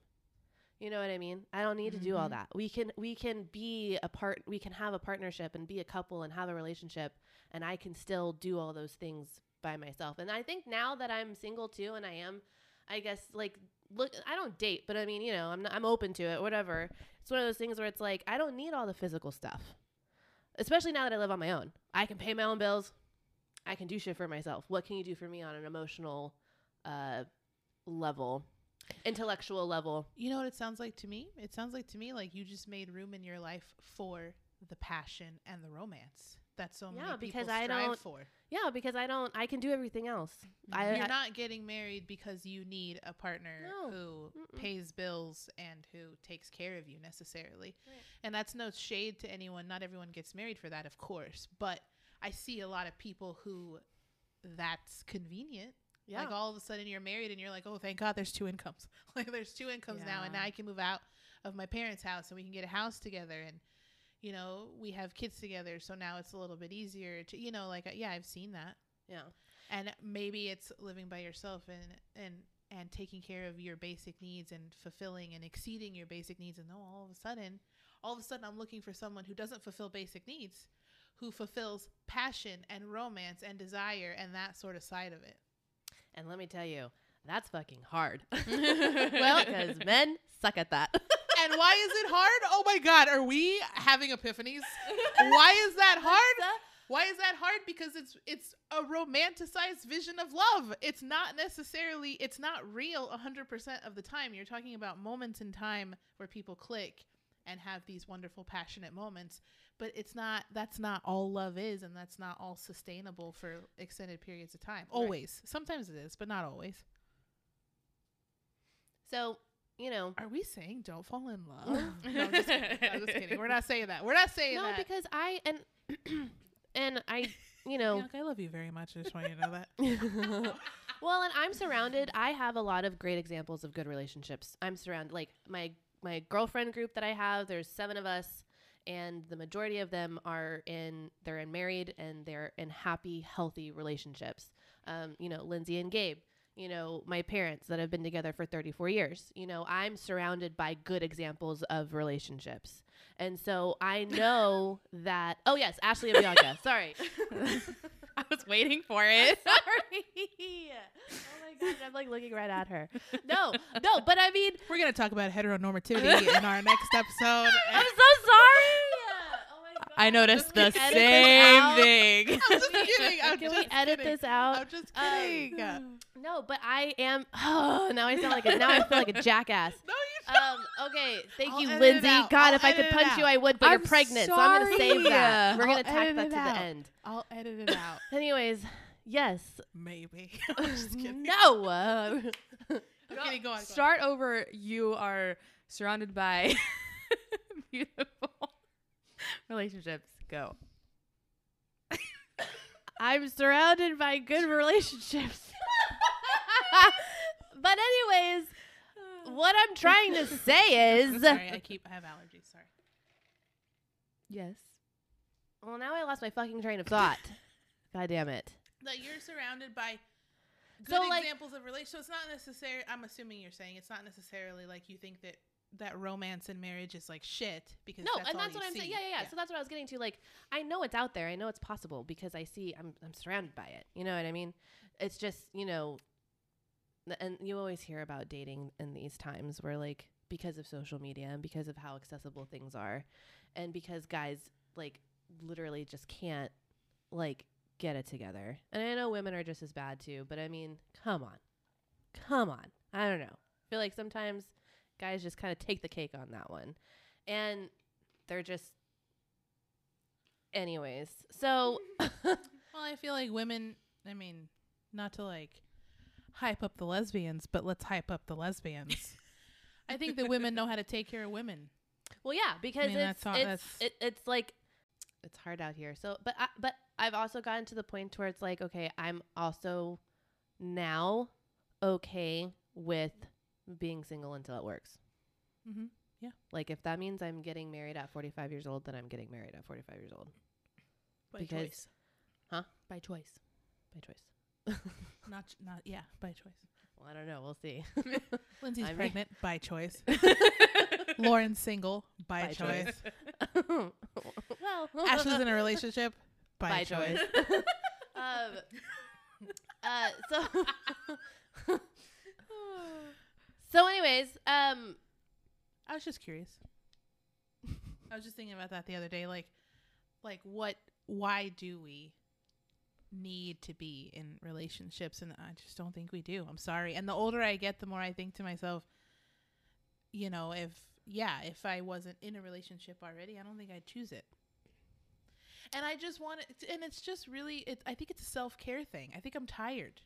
you know what i mean i don't need to do all Mhm. that we can we can be a part we can have a partnership and be a couple and have a relationship and I can still do all those things by myself. And I think now that I'm single too, and I am, I guess like look, I don't date, but I mean, you know, I'm not, I'm open to it, whatever. It's one of those things where it's like I don't need all the physical stuff, especially now that I live on my own. I can pay my own bills. I can do shit for myself. What can you do for me on an emotional uh, level, intellectual level? You know what it sounds like to me? It sounds like to me like you just made room in your life for the passion and the romance that so Yeah, many people because I strive don't- for. Yeah, because I don't. I can do everything else. I, You're I- not getting married because you need a partner No. who Mm-mm. pays bills and who takes care of you necessarily. Right. And that's no shade to anyone. Not everyone gets married for that, of course. But I see a lot of people who that's convenient. yeah. Like all of a sudden you're married and you're like, oh, thank God there's two incomes. like there's two incomes now, and now I can move out of my parents' house and we can get a house together and. You know, we have kids together, so now it's a little bit easier to, you know, like, uh, yeah, I've seen that yeah. and maybe it's living by yourself and and and taking care of your basic needs and fulfilling and exceeding your basic needs and no all of a sudden all of a sudden i'm looking for someone who doesn't fulfill basic needs who fulfills passion and romance and desire and that sort of side of it And let me tell you, that's fucking hard. Well- because men suck at that. And why is it hard oh my god are we having epiphanies why is that hard Why is that hard? Because it's it's a romanticized vision of love. It's not necessarily it's not real 100% of the time. You're talking about moments in time where people click and have these wonderful passionate moments, but it's not that's not all love is and that's not all sustainable for extended periods of time. Right. Always. Sometimes it is, but not always. So, you know, Are we saying don't fall in love? no, I'm just kidding. I'm just kidding. We're not saying that. We're not saying no, that. No, because I and and I, you know, I love you very much. I just want you to know that. well, and I'm surrounded. I have a lot of great examples of good relationships. I'm surrounded, like my my girlfriend group that I have. There's seven of us, and the majority of them are in they're in married and they're in happy, healthy relationships. Um, you know, Lindsay and Gabe. You know, my parents that have been together for 34 years. You know, I'm surrounded by good examples of relationships. And so I know that. Oh, yes, Ashley and Bianca. Sorry. I was waiting for it. Sorry. Oh my gosh, I'm like looking right at her. No, no, but I mean, We're gonna talk about heteronormativity in our next episode. I'm so sorry. Oh my god. I noticed the Can we edit this same thing. I'm just kidding. I'm Can we edit kidding. this out? I'm just Um. No, but I am. Oh, now I sound like a. Now I feel like a jackass. no, you don't. Um. Okay. Thank I'll you, Lindsay. God, I'll if I could punch you. I would. But I'm you're pregnant, so I'm gonna save that. We're gonna tack that to out. the end. I'll edit it out. Anyways, yes. Maybe. I'm just kidding. no. Uh, I'm. Go on. Go on. Start over. You are surrounded by beautiful relationships. Go. I'm surrounded by good relationships. but anyways, what I'm trying to say I'm is, sorry. I keep. I have allergies. Sorry. Yes. well, now I lost my fucking train of thought. God damn it. That you're surrounded by good So, like- examples of relationships. So it's not necessary. I'm assuming you're saying it's not necessarily like you think that that romance and marriage is like shit because No, that's and that's what I'm saying. see. Yeah, yeah, yeah, So that's what I was getting to. Like, I know it's out there. I know it's possible because I see. I'm I'm surrounded by it. You know what I mean? It's just you know, and you always hear about dating in these times where like because of social media and because of how accessible things are, and because guys like literally just can't like get it together. And I know women are just as bad too. But I mean, come on, come on. I don't know. I feel like sometimes guys just kind of take the cake on that one. And they're just anyways. So Well, I feel like women. I mean, not to like hype up the lesbians, but let's hype up the lesbians. I think the women know how to take care of women. well yeah, because mean, it's all- it's that's- it, it's like it's hard out here. So but I, but I've also gotten to the point where it's like okay, I'm also now okay with being single until it works. Mm-hmm. Like if that means I'm getting married at 45 years old, then I'm getting married at 45 years old By Because- choice, Huh? By choice. by choice. not not yeah, by choice. well, I don't know. We'll see. Lindsay's I mean- pregnant by choice. Lauren's single by, By choice. choice. well, Ashley's in a relationship by, by choice. choice. um, uh, so, so, anyways, um, I was just curious. I was just thinking about that the other day. Like, like what? Why do we need to be in relationships? And I just don't think we do. I'm sorry. And the older I get, the more I think to myself, you know, if yeah, if I wasn't in a relationship already, I don't think I'd choose it. And I just want it, and it's just really, it, I think it's a self care thing. I think I'm tired.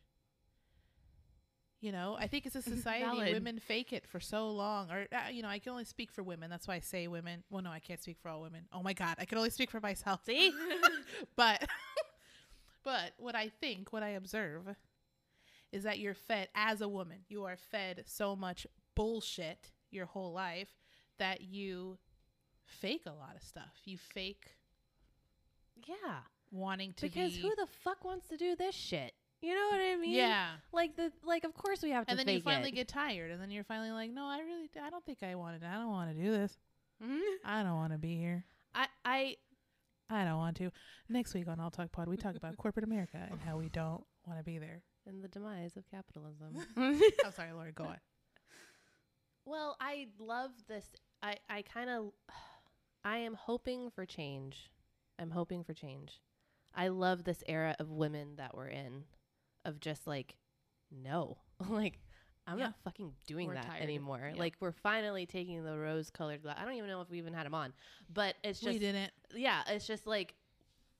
You know, I think it's a society women fake it for so long, or uh, you know, I can only speak for women. That's why I say women. Well, no, I can't speak for all women. Oh my god, I can only speak for myself. see, but, but what I think, what I observe, is that you're fed as a woman. You are fed so much bullshit your whole life that you fake a lot of stuff. You fake yeah, wanting to because be. who the fuck wants to do this shit? You know what I mean? yeah. like the like. Of course, we have to. And then you finally it. get tired, and then you're finally like, no, I really, I don't think I wanted. I don't want to do this. Mm-hmm. I don't want to be here. I I I don't want to. Next week on All Talk Pod, we talk about corporate America and how we don't want to be there. and the demise of capitalism. I'm sorry, Laura. Go on. Well, I love this. I I kind of I am hoping for change. I'm hoping for change. I love this era of women that we're in of just like no. like I'm Yeah. not fucking doing We're that tired. anymore. Yeah. Like we're finally taking the rose-colored glass. I don't even know if we even had them on. But it's just we didn't. yeah, it's just like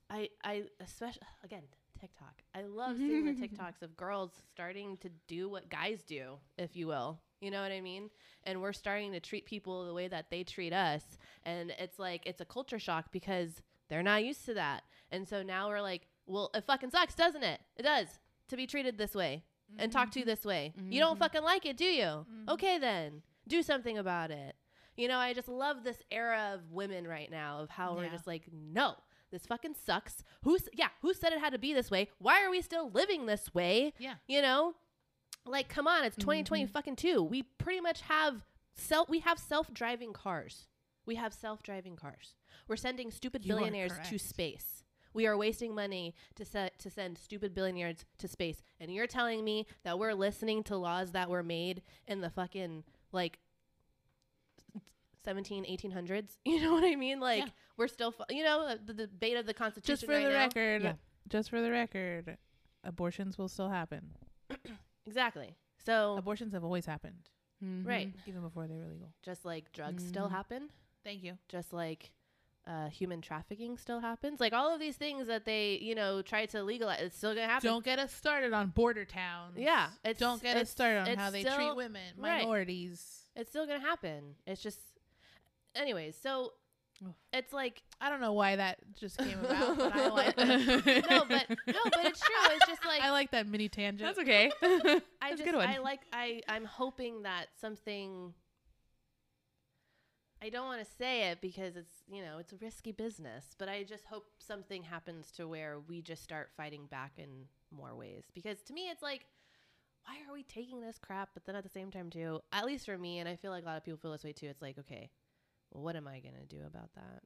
I I especially again TikTok. I love seeing the TikToks of girls starting to do what guys do, if you will. You know what I mean? And we're starting to treat people the way that they treat us. And it's like, it's a culture shock because they're not used to that. And so now we're like, well, it fucking sucks, doesn't it? It does to be treated this way and talk to this way. You don't Mhm. fucking like it, do you? Mhm. Okay, then do something about it. You know, I just love this era of women right now of how we're just like, no, this fucking sucks. Who's yeah? Who said it had to be this way? Why are we still living this way? Yeah. You know, like come on, it's 2020 fucking two. We pretty much have self. We have self driving cars. We have self driving cars. We're sending stupid You billionaires to space. We are wasting money to set to send stupid billionaires to space. And you're telling me that we're listening to laws that were made in the fucking like 17 1800s. You know what I mean? Like Yeah. we're still fu- you know the, the debate of the constitution Just for right the now. record, Yeah. just for the record, abortions will still happen. Exactly. So Abortions have always happened, right, even before they were legal. just like drugs still Mhm. happen, Thank you. just like uh, human trafficking still happens. Like all of these things that they, you know, try to legalize, it's still gonna happen. Don't get us started on border towns. Yeah, it's- don't get it's- us started on how they treat still- women, right. minorities. It's still gonna happen. It's just, anyways. So it's like I don't know why that just came about, but I like that. no, but no, but it's true. It's just like I like that mini tangent. That's okay. I That's a just good one. I like I I'm hoping that something I don't want to say it because it's, you know, it's a risky business, but I just hope something happens to where we just start fighting back in more ways because to me it's like why are we taking this crap but then at the same time too, at least for me and I feel like a lot of people feel this way too, it's like okay, well what am I going to do about that?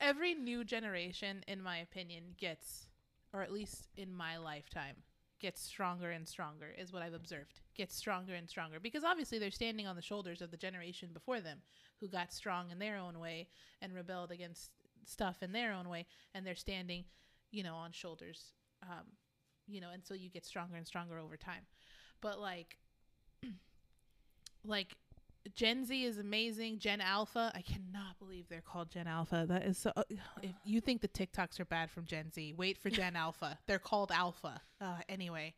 Every new generation, in my opinion, gets, or at least in my lifetime, gets stronger and stronger, is what I've observed. Gets stronger and stronger. Because obviously they're standing on the shoulders of the generation before them who got strong in their own way and rebelled against stuff in their own way. And they're standing, you know, on shoulders. Um, you know, and so you get stronger and stronger over time. But like, like Gen Z is amazing. Gen Alpha, I cannot believe they're called Gen Alpha. That is so. uh, If you think the TikToks are bad from Gen Z, wait for Gen Alpha. They're called Alpha. Uh, anyway,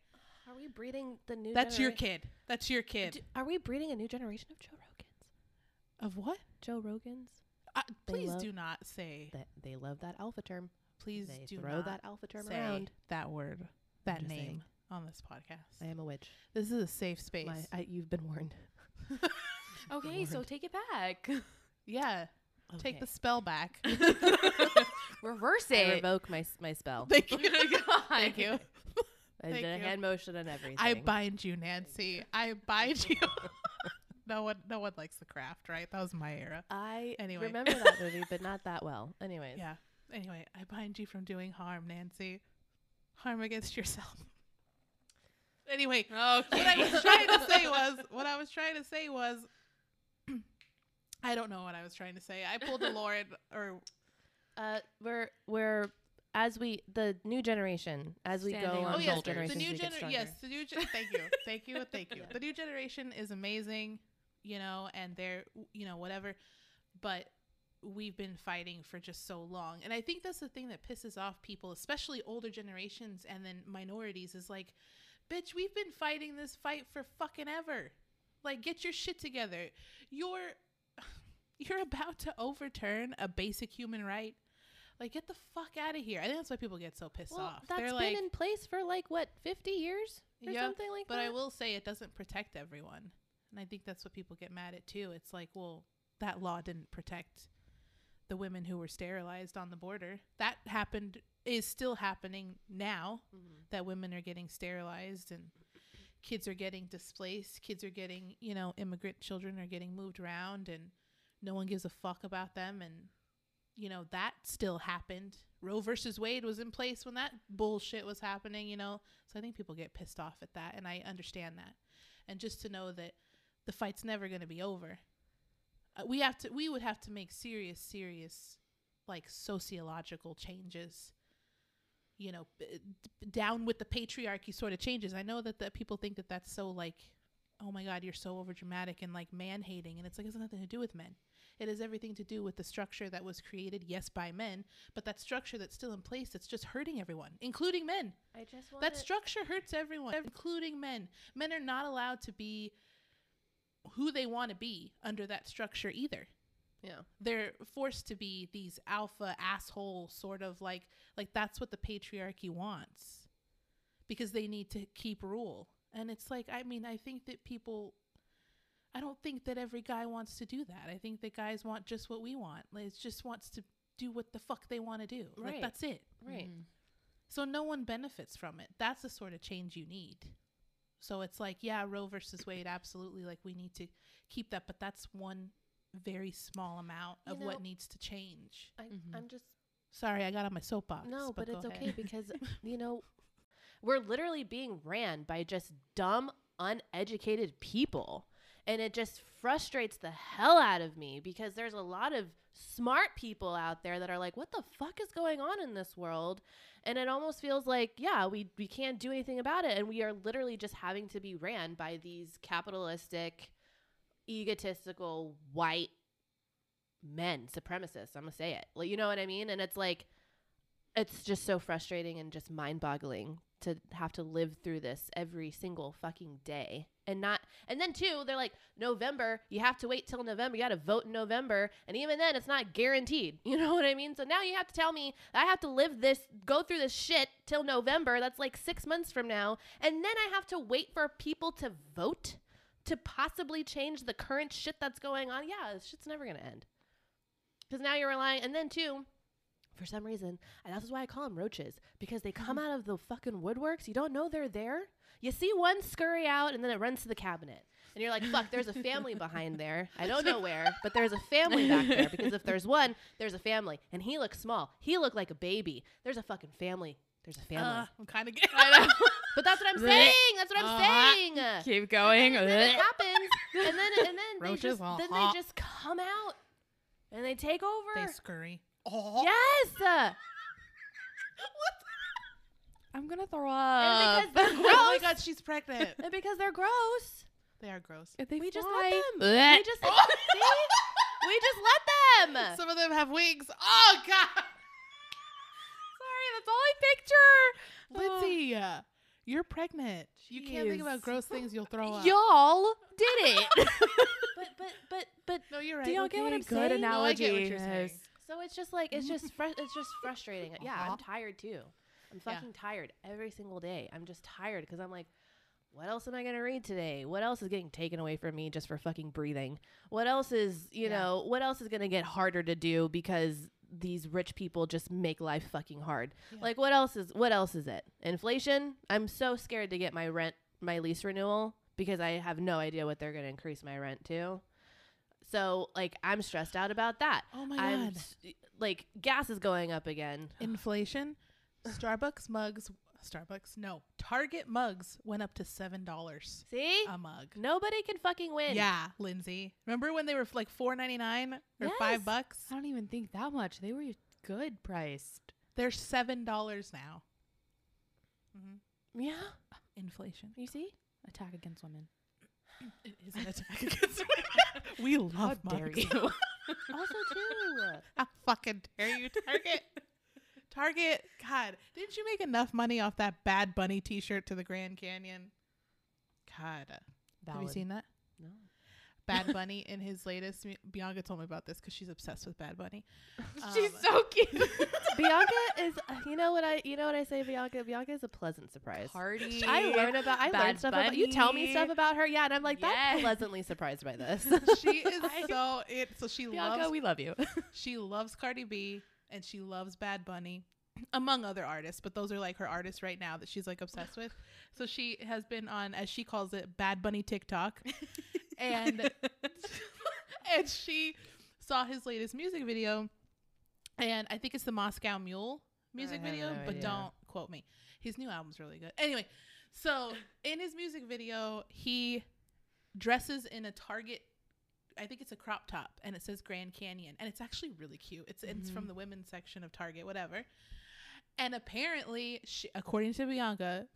Are we breeding the new that's your kid. That's your kid. D- Are we breeding a new generation of Joe Rogans? of what? Joe Rogans? Uh, please love- do not say. That they love that alpha term. Please they do throw not that alpha term say around. that word, that name saying. on this podcast. I am a witch. This is a safe space. My, I, you've been warned. okay, so take it back. yeah, take the spell back. Reverse I it. revoke my my spell. Thank you. God. Thank you. I thank did a you. hand motion and everything. I bind you, Nancy. I bind you. no one, no one likes the craft, right? That was my era. I Anyway. remember that movie, but not that well. Anyways, Yeah. Anyway, I bind you from doing harm, Nancy. Harm against yourself. Anyway, Okay. what I was trying to say was, what I was trying to say was, I don't know what I was trying to say. I pulled the Lord or uh, we're we're as we the new generation as we Standing go on on oh yes, both the new generation. Yes, the new. Gen- thank you, thank you, thank you. The new generation is amazing, you know, and they're, you know, whatever. But we've been fighting for just so long, and I think that's the thing that pisses off people, especially older generations and then minorities, is like, bitch, we've been fighting this fight for fucking ever. Like, get your shit together. You're, you're about to overturn a basic human right. Like, get the fuck out of here. I think that's why people get so pissed Well, off. that's They're been like, in place for like what fifty years or Yeah, something like but that. But I will say it doesn't protect everyone. And I think that's what people get mad at too. It's like, well, that law didn't protect the women who were sterilized on the border. That happened is still happening now Mhm. that women are getting sterilized and kids are getting displaced, kids are getting, you know, immigrant children are getting moved around and no one gives a fuck about them and you know, that still happened. Roe versus Wade was in place when that bullshit was happening, you know. So I think people get pissed off at that and I understand that. And just to know that the fight's never going to be over. Uh, we have to we would have to make serious serious like sociological changes you know down with the patriarchy sort of changes i know that, that people think that that's so like oh my god you're so over dramatic and like man hating and it's like it has nothing to do with men it has everything to do with the structure that was created yes by men but that structure that's still in place that's just hurting everyone including men I just want that structure hurts everyone, including men. Men are not allowed to be who they want to be under that structure either Yeah. they're forced to be these alpha asshole sort of like like that's what the patriarchy wants because they need to keep rule and it's like i mean i think that people i don't think that every guy wants to do that i think that guys want just what we want like it just wants to do what the fuck they want to do like Right. that's it Right. Mhm. so no one benefits from it that's the sort of change you need so it's like yeah roe versus wade absolutely like we need to keep that but that's one very small amount You of what needs to change I, Mhm. I'm just sorry i got on my soapbox no, but, go it's okay because you know we're literally being ran by just dumb, uneducated people, and it just frustrates the hell out of me because there's a lot of smart people out there that are like, "What the fuck is going on in this world?" And it almost feels like, yeah, we we can't do anything about it, and we are literally just having to be ran by these capitalistic, egotistical white men, supremacists. I'm gonna say it. Like, you know what I mean? And it's like, it's just so frustrating and just mind-boggling to have to live through this every single fucking day. And not and then too they're like november you have to wait till november. You got to vote in november. And even then it's not guaranteed. You know what i mean? So now you have to tell me i have to live this go through this shit till november. That's like six months from now. And then i have to wait for people to vote to possibly change the current shit that's going on. Yeah this shit's never gonna end. Because now you're relying and then too for some reason, and that's why I call them roaches because they come out of the fucking woodworks. You don't know they're there. You see one scurry out, and then it runs to the cabinet, and you're like, "Fuck!" There's a family behind there. I don't know where, but there's a family back there because if there's one, there's a family, and he looks small. He looked like a baby. There's a fucking family. There's a family. Uh, i'm kind of getting but that's what I'm saying. That's what I'm Uh-huh. saying. Keep going. And then it happens, and then and then they just then uh-huh. they just come out, and they take over. they scurry oh yes. I'm gonna throw And up. because they're oh my gross. god she's pregnant And because they're gross, they are gross If they we just let them. We just see, we just let them. some of them have wings oh god Sorry, that's all I picture. lindsay uh, you're pregnant you can't think about gross things you'll throw up Y'all did it. but but but but no you're right Do y'all get what I'm good saying? No, I get what analogy. you're saying. Yes. So it's just like it's just fru- it's just frustrating. Yeah, Uh-huh. I'm tired too. I'm Yeah. fucking tired every single day. I'm just tired because I'm like, what else am I gonna read today? What else is getting taken away from me just for fucking breathing? What else is you Yeah. know? What else is gonna get harder to do because these rich people just make life fucking hard? Yeah. Like what else is what else is it? Inflation? I'm so scared to get my rent my lease renewal because I have no idea what they're gonna increase my rent to. So like I'm stressed out about that. oh my I'm god s- like gas is going up again. inflation starbucks mugs starbucks no target mugs went up to seven dollars See? a mug Nobody can fucking win. yeah lindsay remember when they were like 4.99 or Yes. five bucks I don't even think that much. They were good priced. they're seven dollars now mm-hmm. Yeah. inflation You see? Attack against women. It is an attack against women we love How dare you? also too. How fucking dare you, Target? Target, God, didn't you make enough money off that Bad Bunny T-shirt to the Grand Canyon? God, uh, have you seen that? No. Bad Bunny in his latest. Bianca told me about this because she's obsessed with Bad Bunny. She's Um, so cute. Bianca is you know what I you know what I say Bianca? Bianca is a pleasant surprise. Party. I learn about I learn Bad stuff about you tell me stuff about her, yeah, and I'm like that's Yes. pleasantly surprised by this. she is so it. So she Bianca, loves we love you. she loves Cardi B and she loves Bad Bunny, among other artists. But those are like her artists right now that she's like obsessed with. So she has been on, as she calls it, Bad Bunny TikTok, and and she saw his latest music video, and I think it's the Moscow Mule music video, no but don't quote me. His new album's really good. Anyway, so in his music video, he dresses in a Target. I think it's a crop top, and it says Grand Canyon, and it's actually really cute. It's it's from the women's section of Target, whatever. And apparently, she, according to Bianca,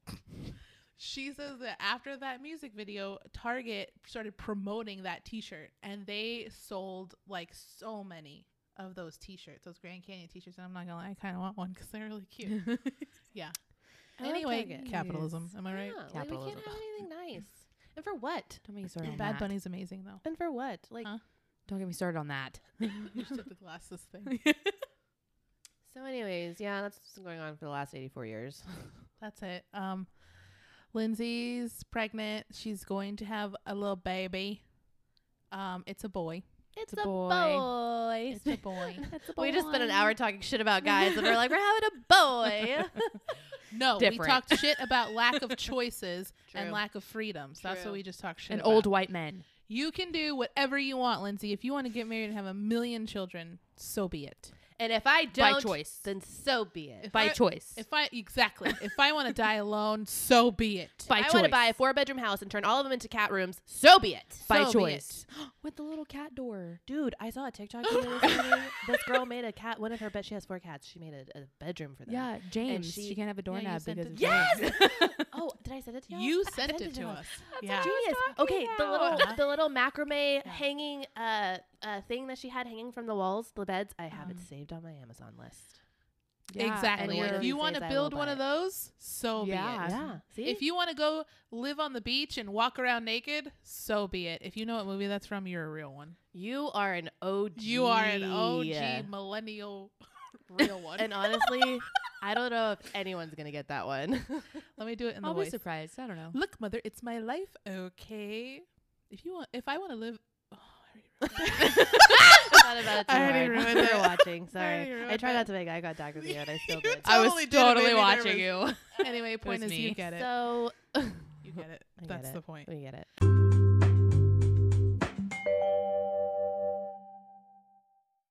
she says that after that music video, Target started promoting that T-shirt, and they sold like so many of those T-shirts, those Grand Canyon T-shirts. And I'm not gonna lie, I kind of want one because they're really cute. yeah. I anyway, Target. capitalism. Am I right? Yeah, like, we Capitalism. can't have anything nice. And for what? Don't get me started on Bad that. Bunny's amazing though. And for what? Like, Huh? Don't get me started on that. you said the glasses thing. So, anyways, yeah, that's what's been going on for the last 84 years. That's it. Um, Lindsay's pregnant. She's going to have a little baby. Um, it's a boy. It's, a a boy. boy. It's a boy. That's a boy. We just spent an hour talking shit about guys, and we're like, we're having a boy. No, Different. we talked shit about lack of choices and lack of freedoms. That's what we just talked shit about. And about. old white men. You can do whatever you want, Lindsay. If you want to get married and have a million children, so be it. And if I By don't, choice. then so be it. By I- choice. If I exactly, if I want to die alone, so be it. By I choice. want to buy a four bedroom house and turn all of them into cat rooms. So be it. By So be choice. With the little cat door. Dude, I saw a TikTok this girl made a cat. One of her bed. She has four cats. She made a, a bedroom for them. Yeah, James. she- she, can't have a Yeah, you doorknob sent because of James. Yes! Oh, did I send it to you? You sent it to us. Yeah. Genius. talking Okay, the little the little macrame hanging uh uh thing that she had hanging from the walls, the beds. I have it Um, saved on my Amazon list. Yeah, exactly. and If you want to build one buy of those, so Yeah. be it. Yeah. See? If you want to go live on the beach and walk around naked, so be it. If you know what movie that's from, you're a real one. you are an OG. You are an OG millennial real one. And honestly, I don't know if anyone's gonna get that one. Let me do it in the I'll be voice. surprised. I don't know. Look, mother, it's my life. Okay. If you want, if I want to live. Oh, I already ruined it. Thought about it too I already hard. ruined We it. watching. already Sorry, I, ruined tried it. not to make eye contact with you, and I still You did. I was totally did. It totally made me watching you. anyway, point was is you get it. So You get it. I get That's it. the point. we get it.